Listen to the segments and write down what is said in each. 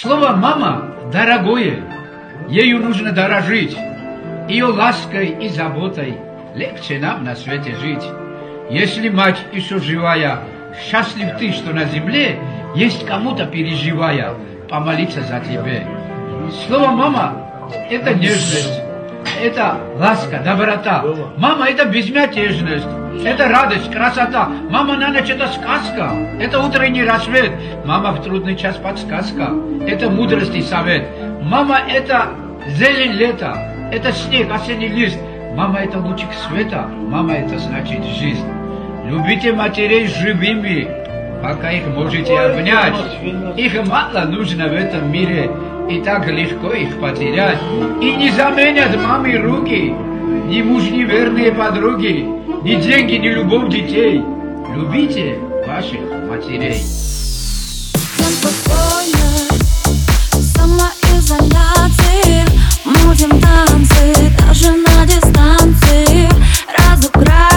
Слово «мама» дорогое, ею нужно дорожить. Ее лаской и заботой легче нам на свете жить. Если мать еще живая, счастлив ты, что на земле есть кому-то переживая, помолиться за тебя. Слово «мама» – это нежность, это ласка, доброта. Мама – это безмятежность, это радость, красота. Мама на ночь – это сказка, это утренний рассвет. Мама в трудный час подсказка, это мудрость и совет. Мама – это зелень лета, это снег, осенний лист. Мама – это лучик света, мама – это значит жизнь. Любите матерей живыми, пока их можете обнять. Их мало нужно в этом мире, и так легко их потерять. И не заменят мамы руки, ни муж, ни верные подруги, ни деньги, ни любовь детей. Любите ваших матерей. Мутим танцы, даже на дистанции Разукрасим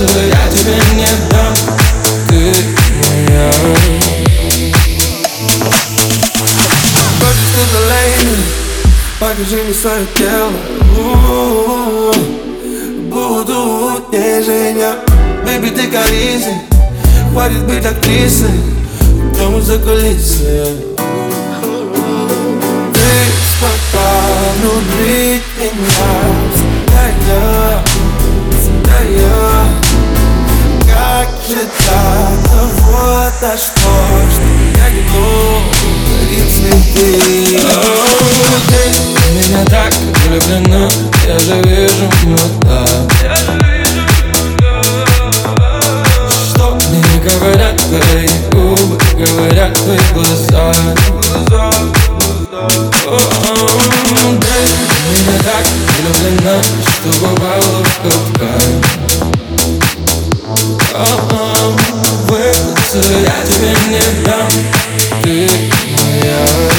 nasıl geldi yeniden kıyamam Back to the lane Packaging sarıp gel Буду тяжения Baby, ты коризи Хватит быть актрисой Дома за кулисы Ты спокойно внутри меня Всегда я, всегда я лепечется того, ото а что, что я не говорит цветы О, ты меня так влюблена, я же вижу, ну мы так Что мне говорят твои губы, говорят твои глаза? О, ты меня так влюблена, что бывало в капкане Выбраться я тебе не дам Ты моя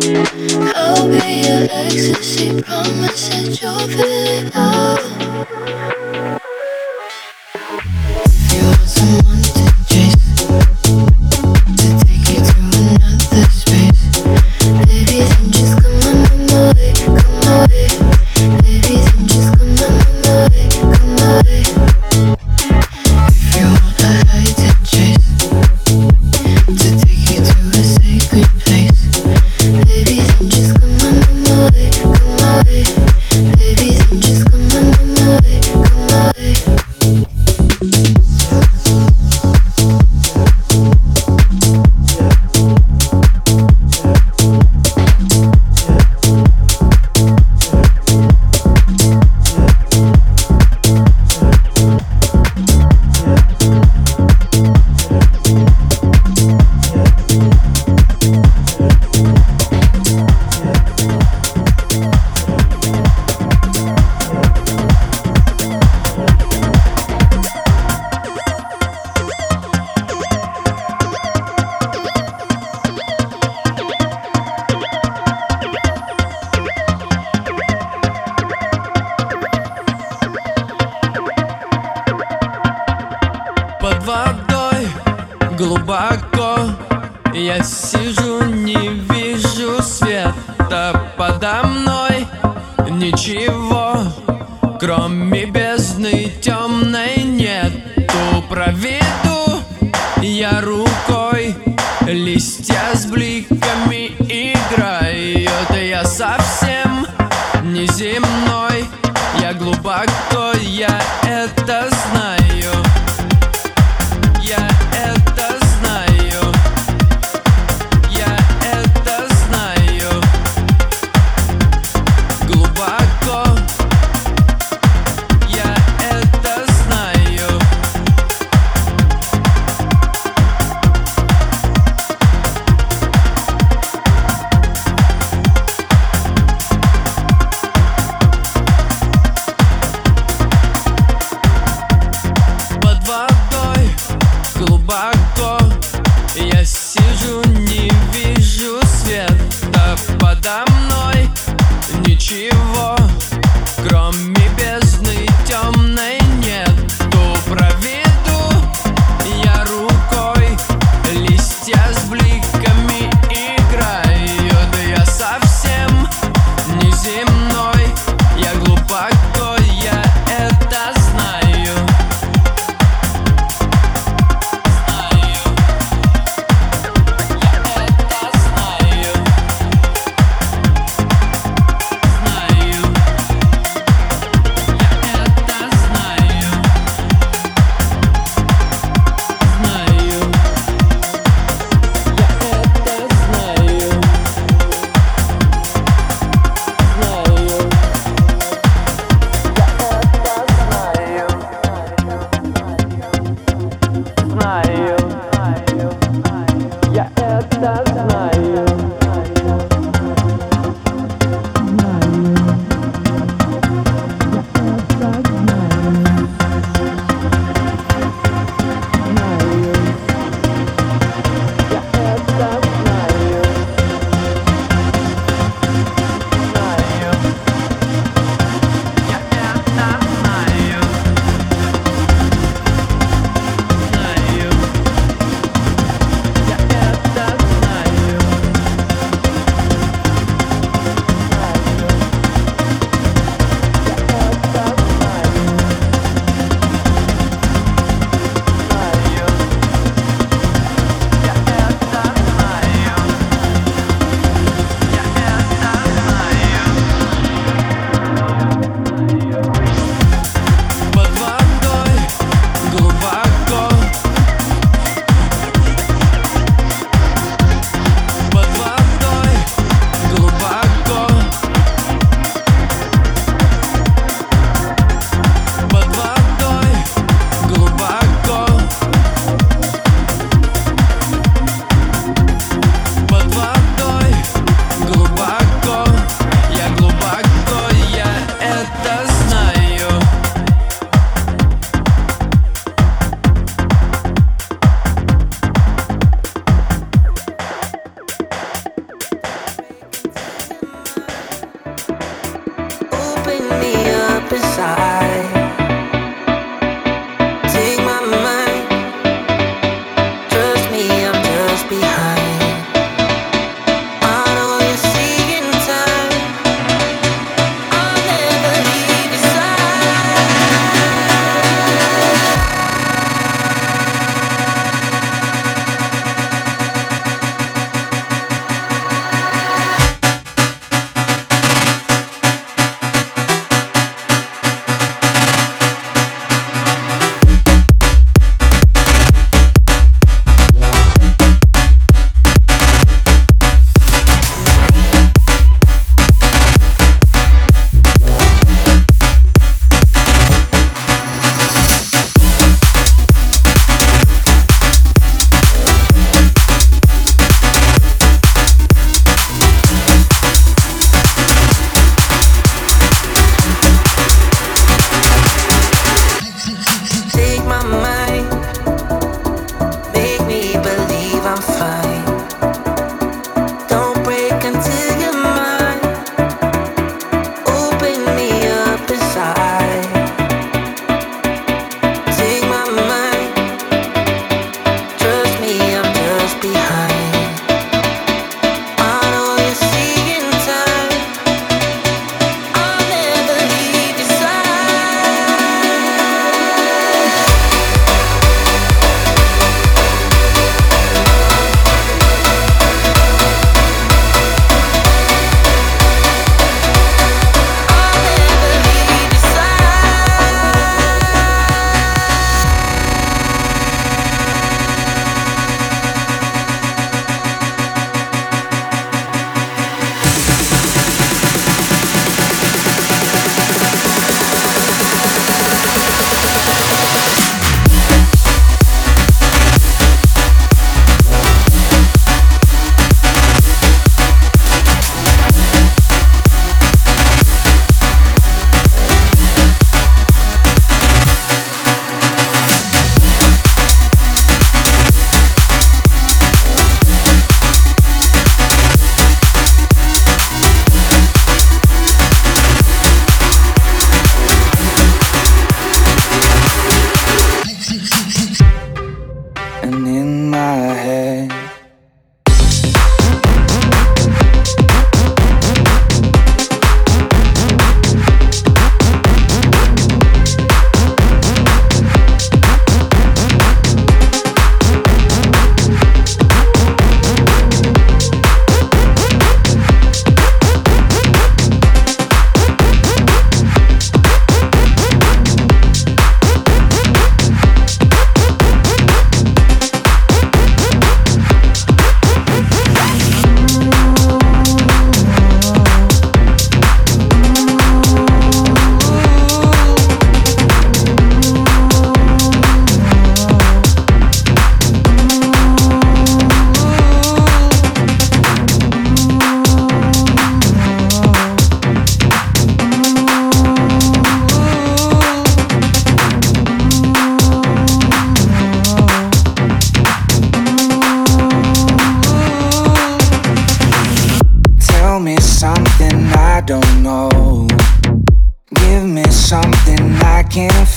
I'll be your ecstasy, promise that you'll fill it out.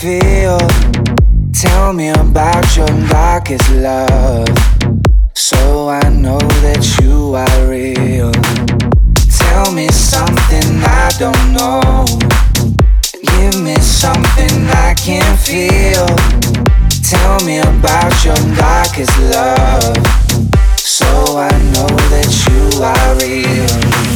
Tell me about your darkest love. So I know that you are real. Tell me something I don't know. Give me something I can feel. Tell me about your darkest love. So I know that you are real.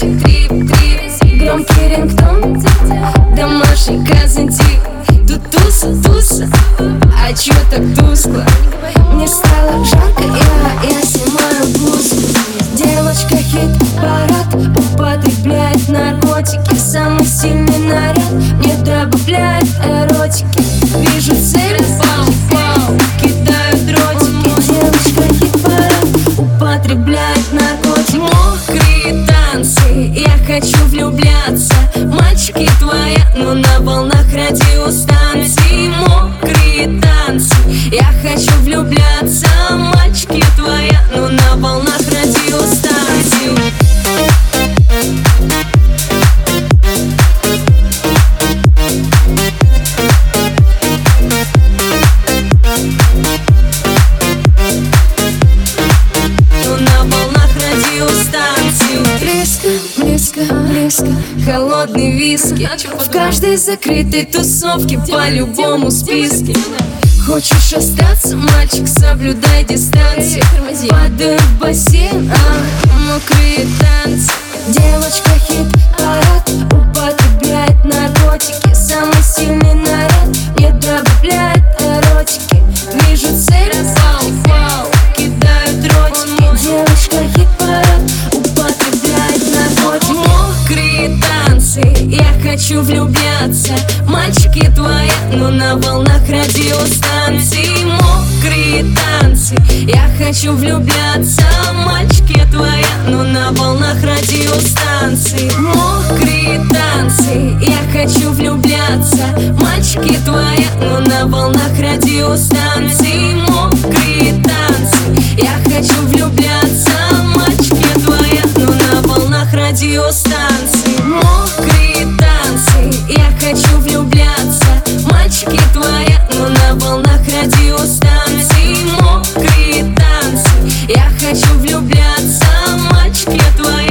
Романтик, трип, трип Громкий рингтон Домашний казантик Тут туса, туса. А чё так тускло? Мне стало жарко, я, я снимаю блузку Девочка хит-парад Употребляет наркотики. Самый сильный наряд. Мне добавляет эротики хочу влюбляться Каждой закрытой тусовке По любому списке. Хочешь остаться, мальчик, соблюдай дистанцию. Падаю в бассейн, а, мокрые танцы. Девочка хит-парад Употребляет наркотики. Самый сильный наряд Не добавляет эротики. Вижу цель, пау, пау Кидаю дротики Девочка хит-парад Употребляет наркотики. Мокрые танцы Я хочу влюбляться Мальчики твоя, но на волнах радиостанции. Мокрые танцы Я хочу влюбляться. Мальчики твоя, но на волнах радиостанции. Мокрые танцы Я хочу влюбляться. Мальчики твоя, но на волнах радиостанции. Мокрые танцы Я хочу влюбляться. Мальчики твоя, но на волнах радиостанции. Мокрые танцы Я хочу влюбляться Мальчики твоя, но на волнах радиостанции Мокрые танцы. Я хочу влюбляться твоя, но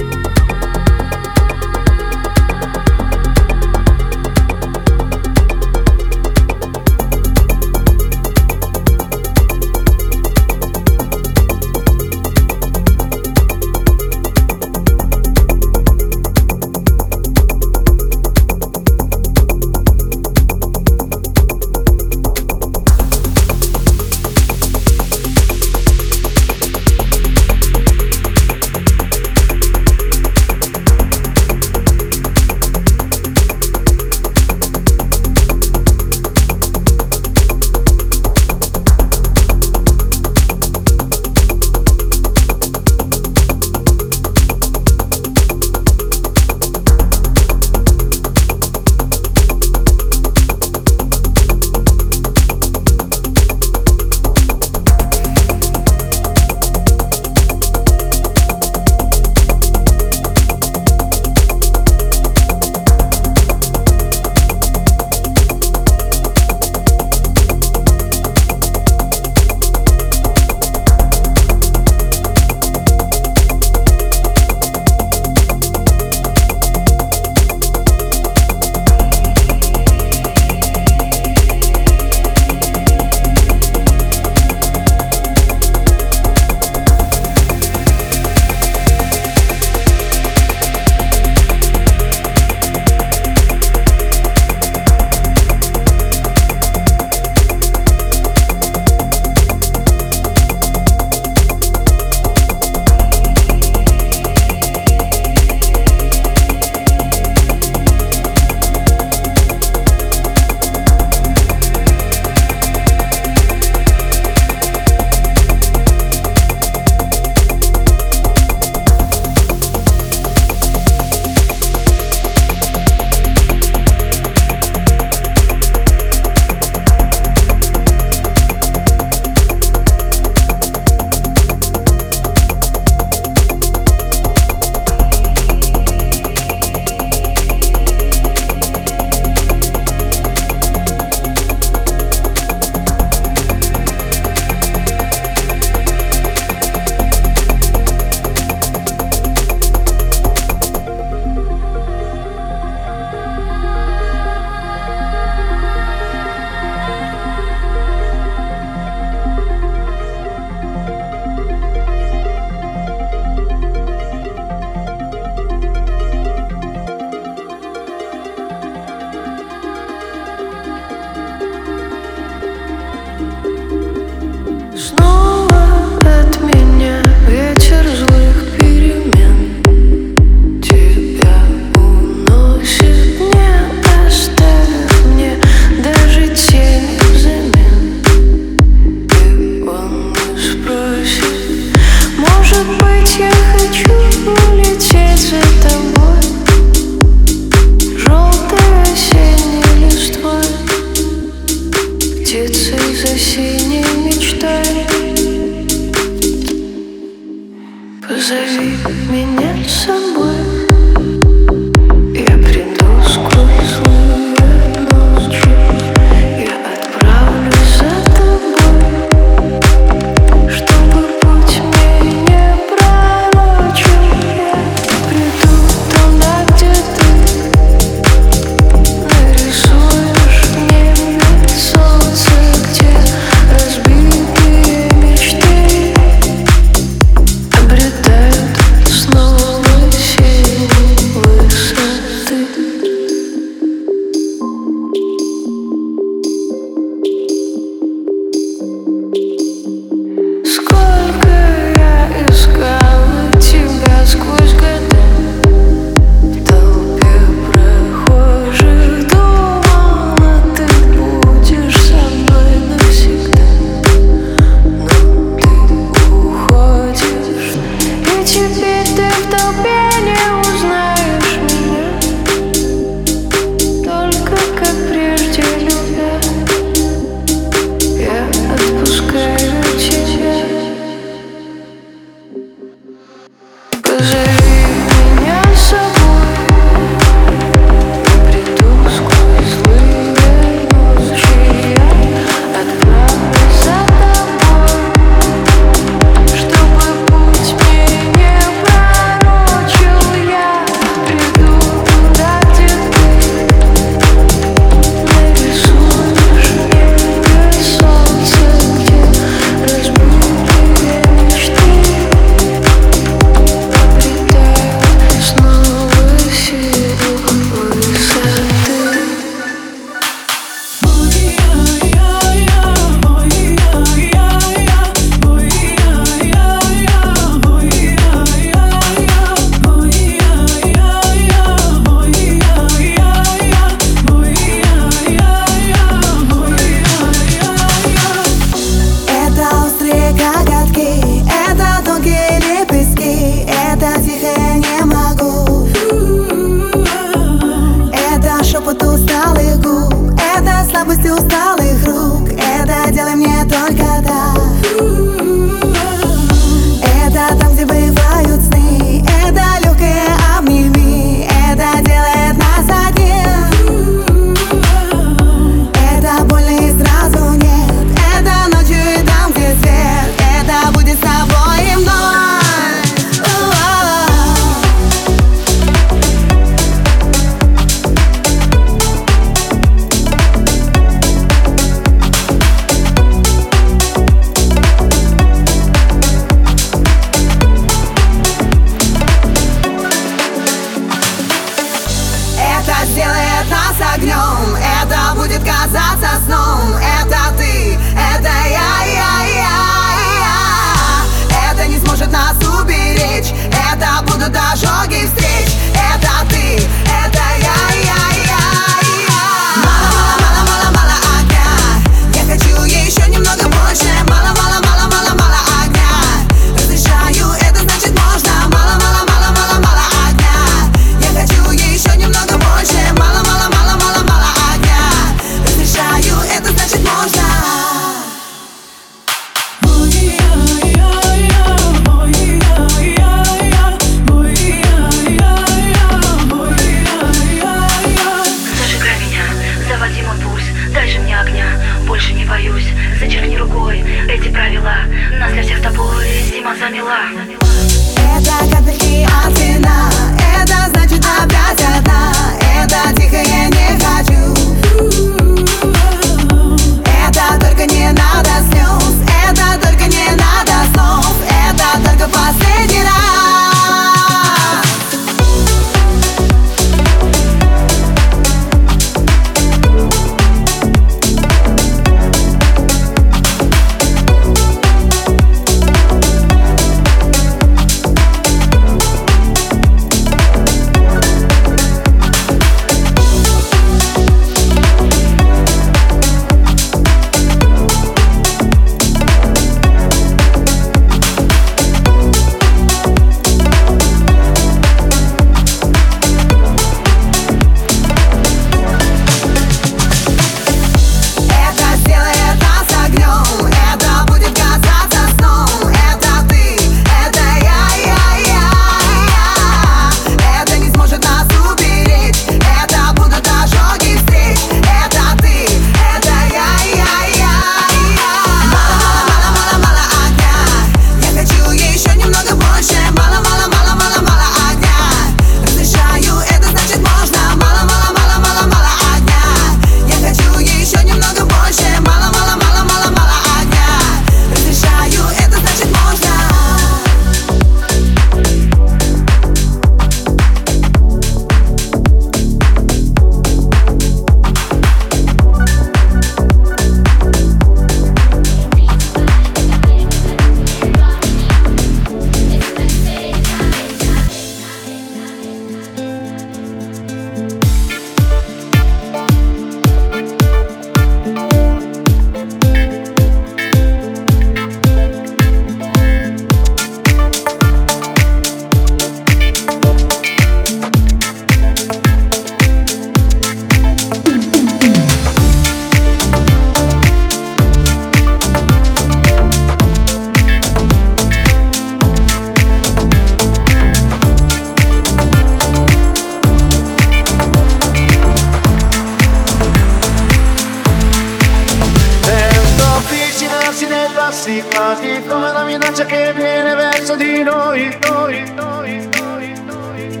minaccia che viene verso di noi, noi, noi, noi, noi.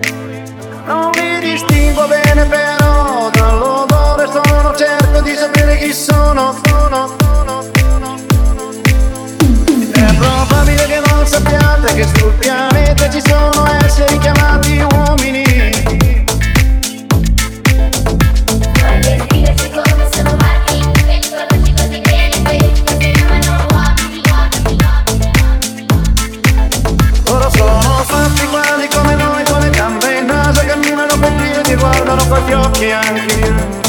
Non mi distingo bene però dall'odore sono cerco di sapere chi sono, sono, sono, sono, sono. È probabile che non sappiate che sul pianeta ci sono esseri chiamati uomini. Yankee, Yankee.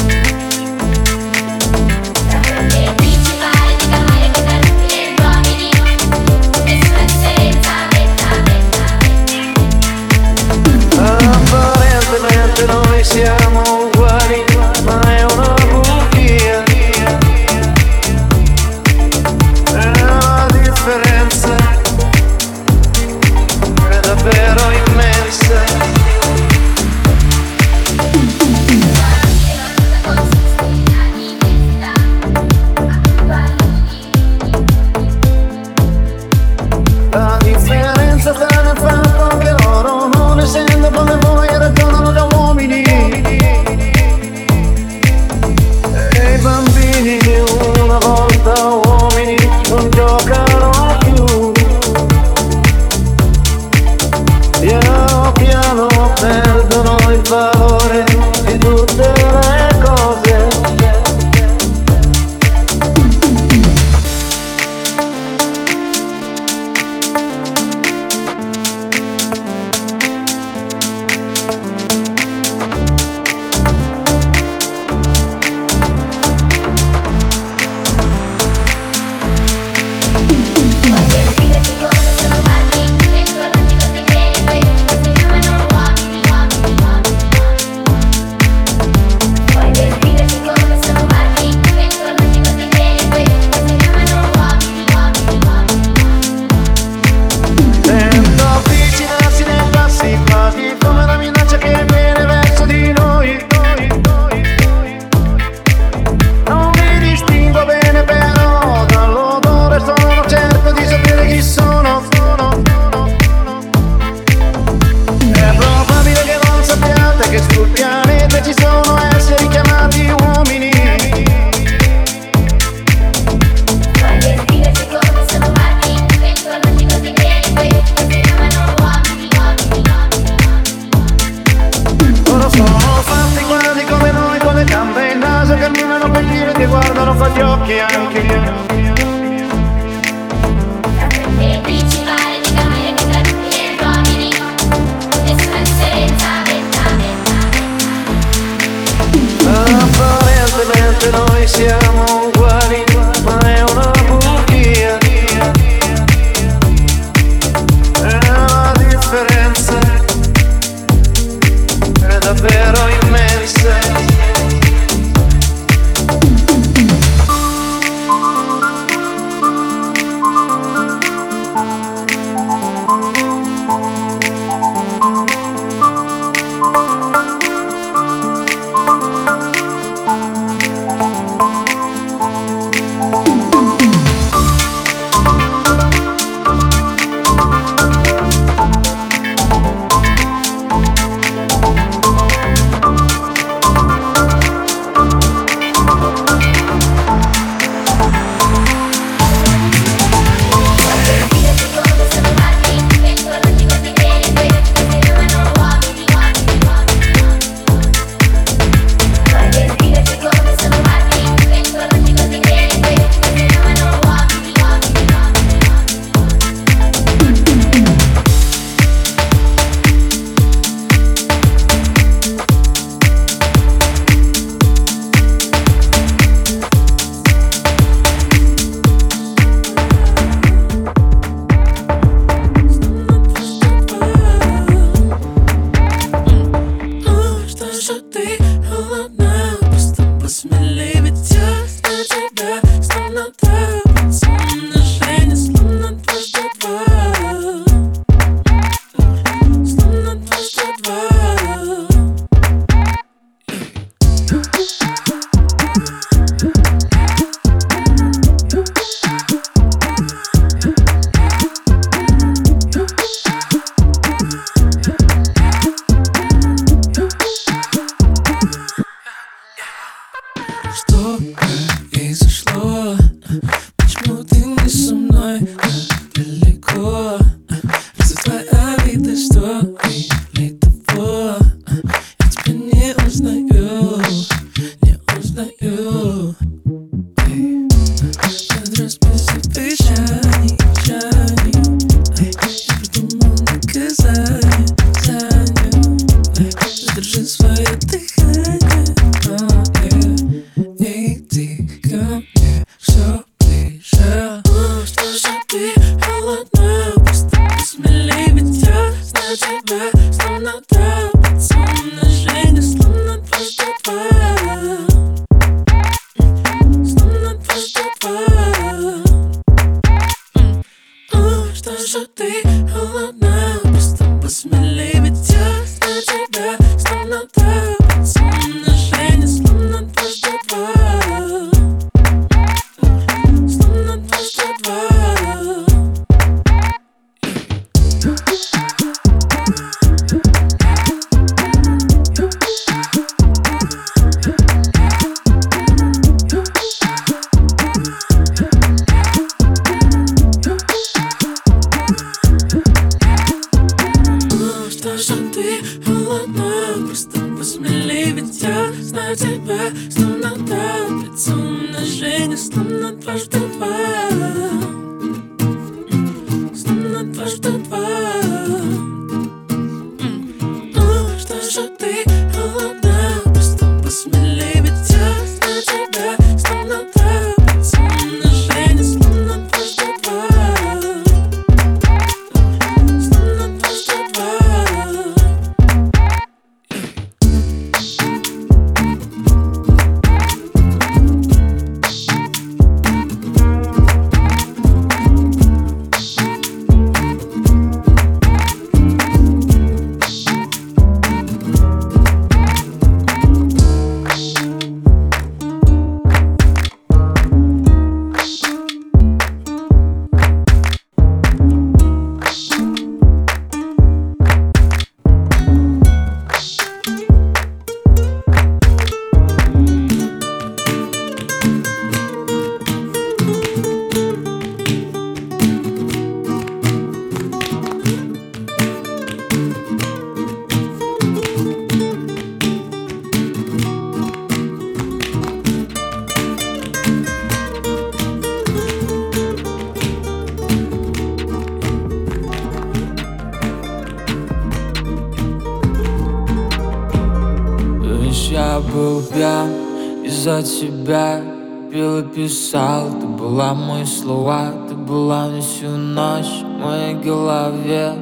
Писал, ты была мои слова Ты была мне всю ночь в моей голове.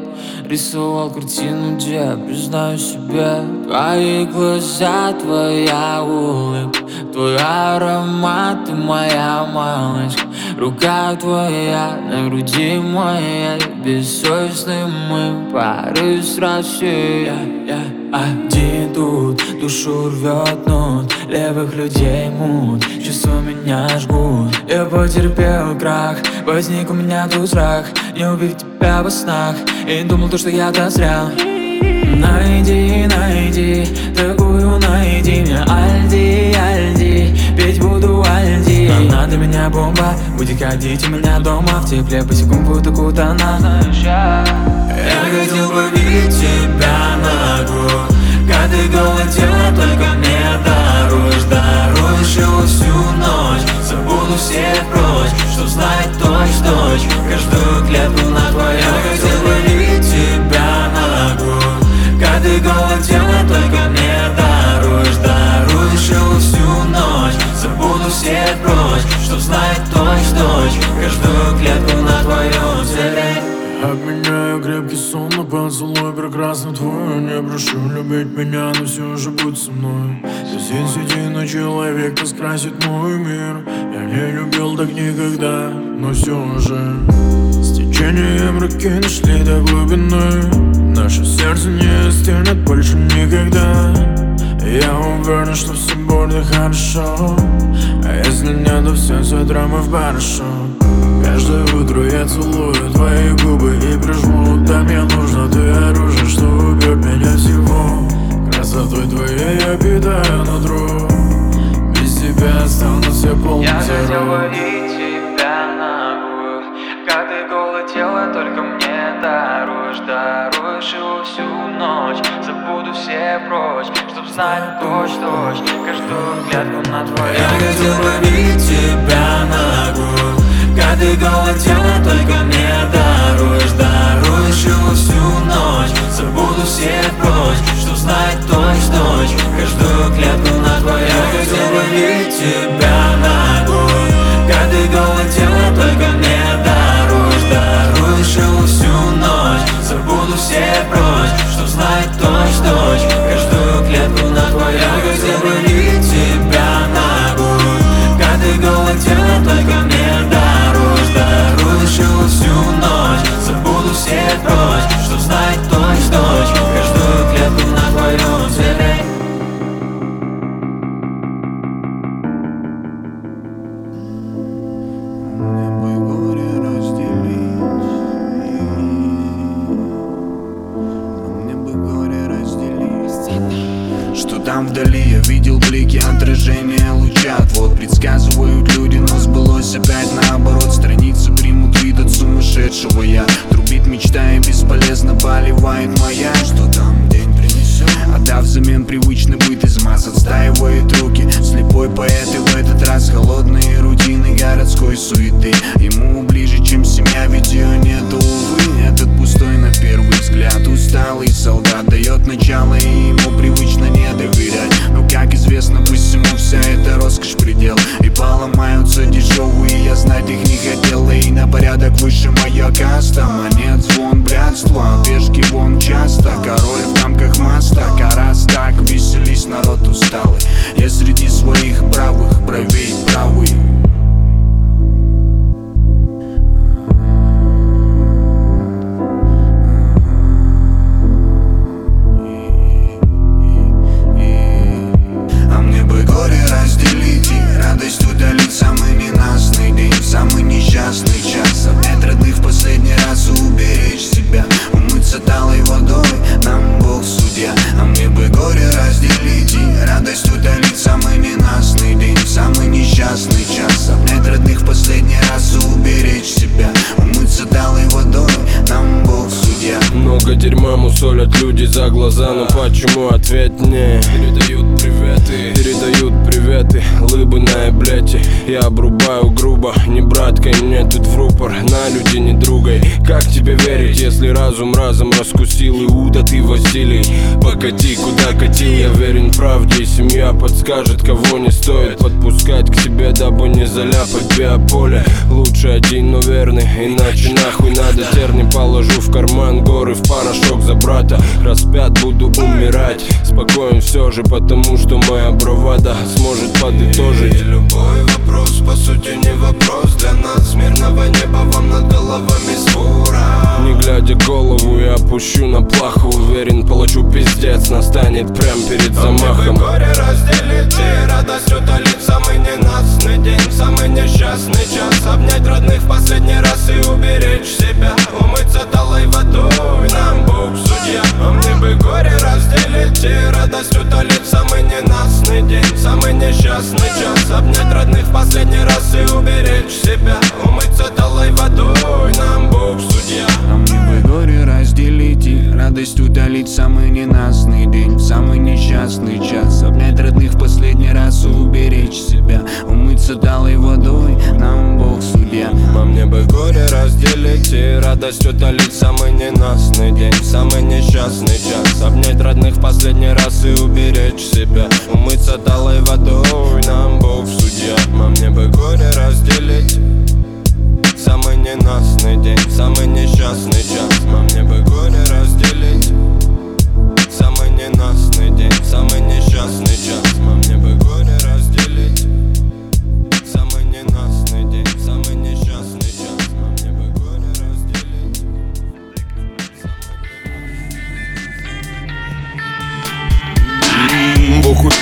Рисовал картину, где признаю себе Твои глаза, твоя улыбка Твой аромат, ты моя малышка. Рука твоя на груди моей Бессовестны мы пары я, я один тут Душу рвет нут Левых людей мут Чувства меня жгут. Я потерпел крах. Возник у меня тут страх. Не увидеть тебя во снах. И думал то, что я-то зря Найди, найди. Такую найди. Мне Альди, Альди. Петь буду Альди. Она для меня бомба. Будет ходить у меня дома. В тепле босиком буду куда Знаешь, я Я хотел бы видеть тебя ногу. Как ты голое тело только мне даруешь Его всю ночь. Забуду всех прочь Чтоб знать точь-точь Каждую клетку на твоем Я хотел бы тебя ногу Как ты голое тело только мне даруешь. Даруешь его всю ночь Забуду всех прочь Чтоб знать точь-точь Каждую клетку на твоем теле Обменяю крепкий сон на поцелуй прекрасный твой. Не прошу любить меня, но все же будь со мной. Здесь есть единый человек, кто скрасит мой мир. Я не любил так никогда, но все же. С течением реки нашли до глубины. Наше сердце не стянет больше никогда. Я уверен, что все будет хорошо. А если нет, то все утра мы в барышо Каждое утро я целую твои губы и прижму. Да мне нужно ты оружие, что убьет меня всего. Красотой твоей я питаю нутро. Без тебя останусь я полный Я хотел видеть тебя ногу Как ты голое тело только мне даруешь. Даруешь его всю ночь. Забуду все прочь Чтоб знать точь-точь. Каждую клетку на твоем Я хотел бы видеть тебя ногу Как ты голое тело только мне даруешь Даруешь его всю ночь. Забуду всех прочь Чтоб знать точь-точь Каждую клетку на твоем Я хотел бы тебя ногу Как ты голое тело только мне даруешь Не браткой мне тут в рупор На люди не другой Как тебе верить, если разум разом раскусил Иуда ты Василий Покати, куда катил Я верен правде и семья подскажет Кого не стоит подпускать к себе Дабы не заляпать биополе. Лучше один, но верный Иначе нахуй надо. Терни Положу в карман горы в порошок за брата. Распят буду умирать Спокоен все же, потому что моя бравада Сможет подытожить. И любой вопрос, по сути, не вопрос Для нас мирного неба вам над головами свора. Не глядя голову, я опущу на плаху. Уверен, получу пиздец, настанет прям перед замахом. горе разделить и радость утолить Самый ненастный день, самый несчастный час. Обнять родных в последний раз и уберечь себя. Умыться талой водой, нам А мне бы горе разделить и радость утолить Самый ненастный день, самый несчастный час. Обнять родных в последний раз и уберечь себя. Умыться талой водой, нам Бог судья. Мне бы горе разделить и радость утолить Самый ненастный день, самый несчастный час. Обнять родных в последний раз и уберечь себя. Умыться талой водой, нам Бог судья А мне бы горе разделить и радость утолить. Самый ненастный день, самый несчастный час. Обнять родных в последний раз и уберечь себя. Умыться талой водой, нам Бог судья. А мне бы горе разделить. Самый ненастный день, самый несчастный час. А мне бы горе разделить. Самый ненастный день, самый несчастный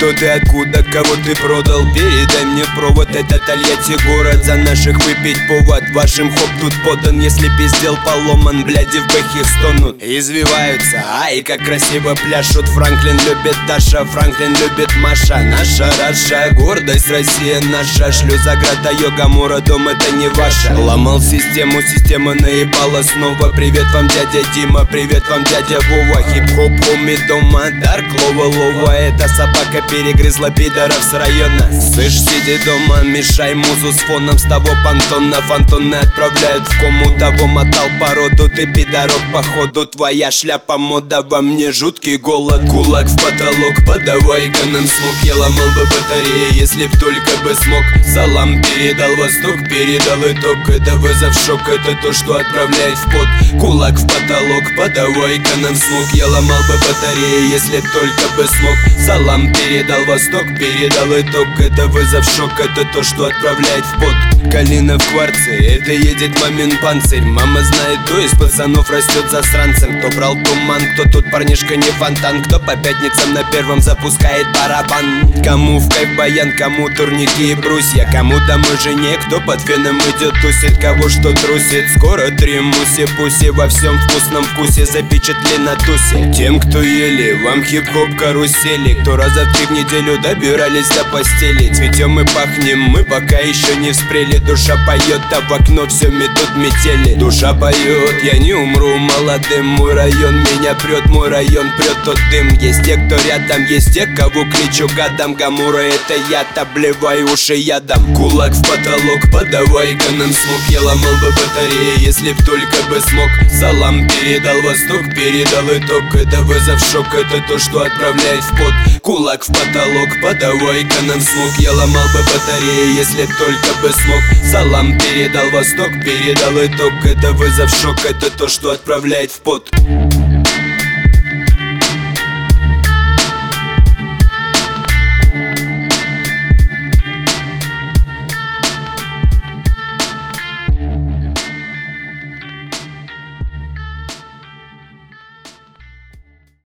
кто ты, откуда, кого ты продал? Передай мне провод, это Тольятти город За наших выпить повод, вашим хоп тут подан Если пиздел поломан, бляди в бэхе стонут Извиваются, ай, как красиво пляшут. Франклин любит Таша, Франклин любит Маша. Наша Раша, гордость Россия наша. Шлю за града йога, Мура, дом это не ваша Ломал систему, система наебала. Снова Привет вам, дядя Дима, привет вам, дядя Вова. Хип-хоп, хуми дома, Дарк, лова, лова Эта собака перегрызла пидоров с района. Слышь, сиди дома, мешай музу с фоном. С того понтона фантоны отправляют в кому Того мотал породу, ты пидорок походу Твоя шляпа мода, во мне жуткий голод Кулак в потолок, подавай-ка нам слух Я ломал бы батареи, если б только бы смог. Салам передал восток, передал итог. Это вызов шок, это то, что отправляет в пот. Кулак в потолок, подавай-ка нам слух Я ломал бы батареи, если б только бы смог. Салам передал восток, передал итог. Это вызов шок, это то, что отправляет в пот Калина в кварце, это едет мамин панцирь. Мама знает, кто из пацанов растет засранцем Кто брал туман, кто тут парнишка не фонтан. Кто по пятницам на первом запускает барабан. Кому в кайф баян, кому турники и брусья. Кому домой жене, кто под феном идет тусит. Кого что трусит, скоро три муси. Пуси во всем вкусном вкусе запечатли на тусе. Тем, кто ели, вам хип-хоп карусели. Кто раза в три неделю добирались до постели. Цветем и пахнем, мы пока еще не вспрели Душа поет, а в окно все метут метели. Душа поет, я не умру молодым. Мой район меня прет, мой район прет тот дым. Есть те, кто рядом, есть те, кого кличу гадом. Гамура это я, обливай уши ядом. Кулак в потолок, подавай-ка нам смог. Я ломал бы батареи, если б только бы смог. Салам передал восток, передал итог. Это вызов шок, это то, что отправляет в пот. Кулак в потолок, подавай-ка нам смог Я ломал бы батареи, если только бы смог. Салам передал восток, передал итог. Это вызов шок, это то, что отправляет в пот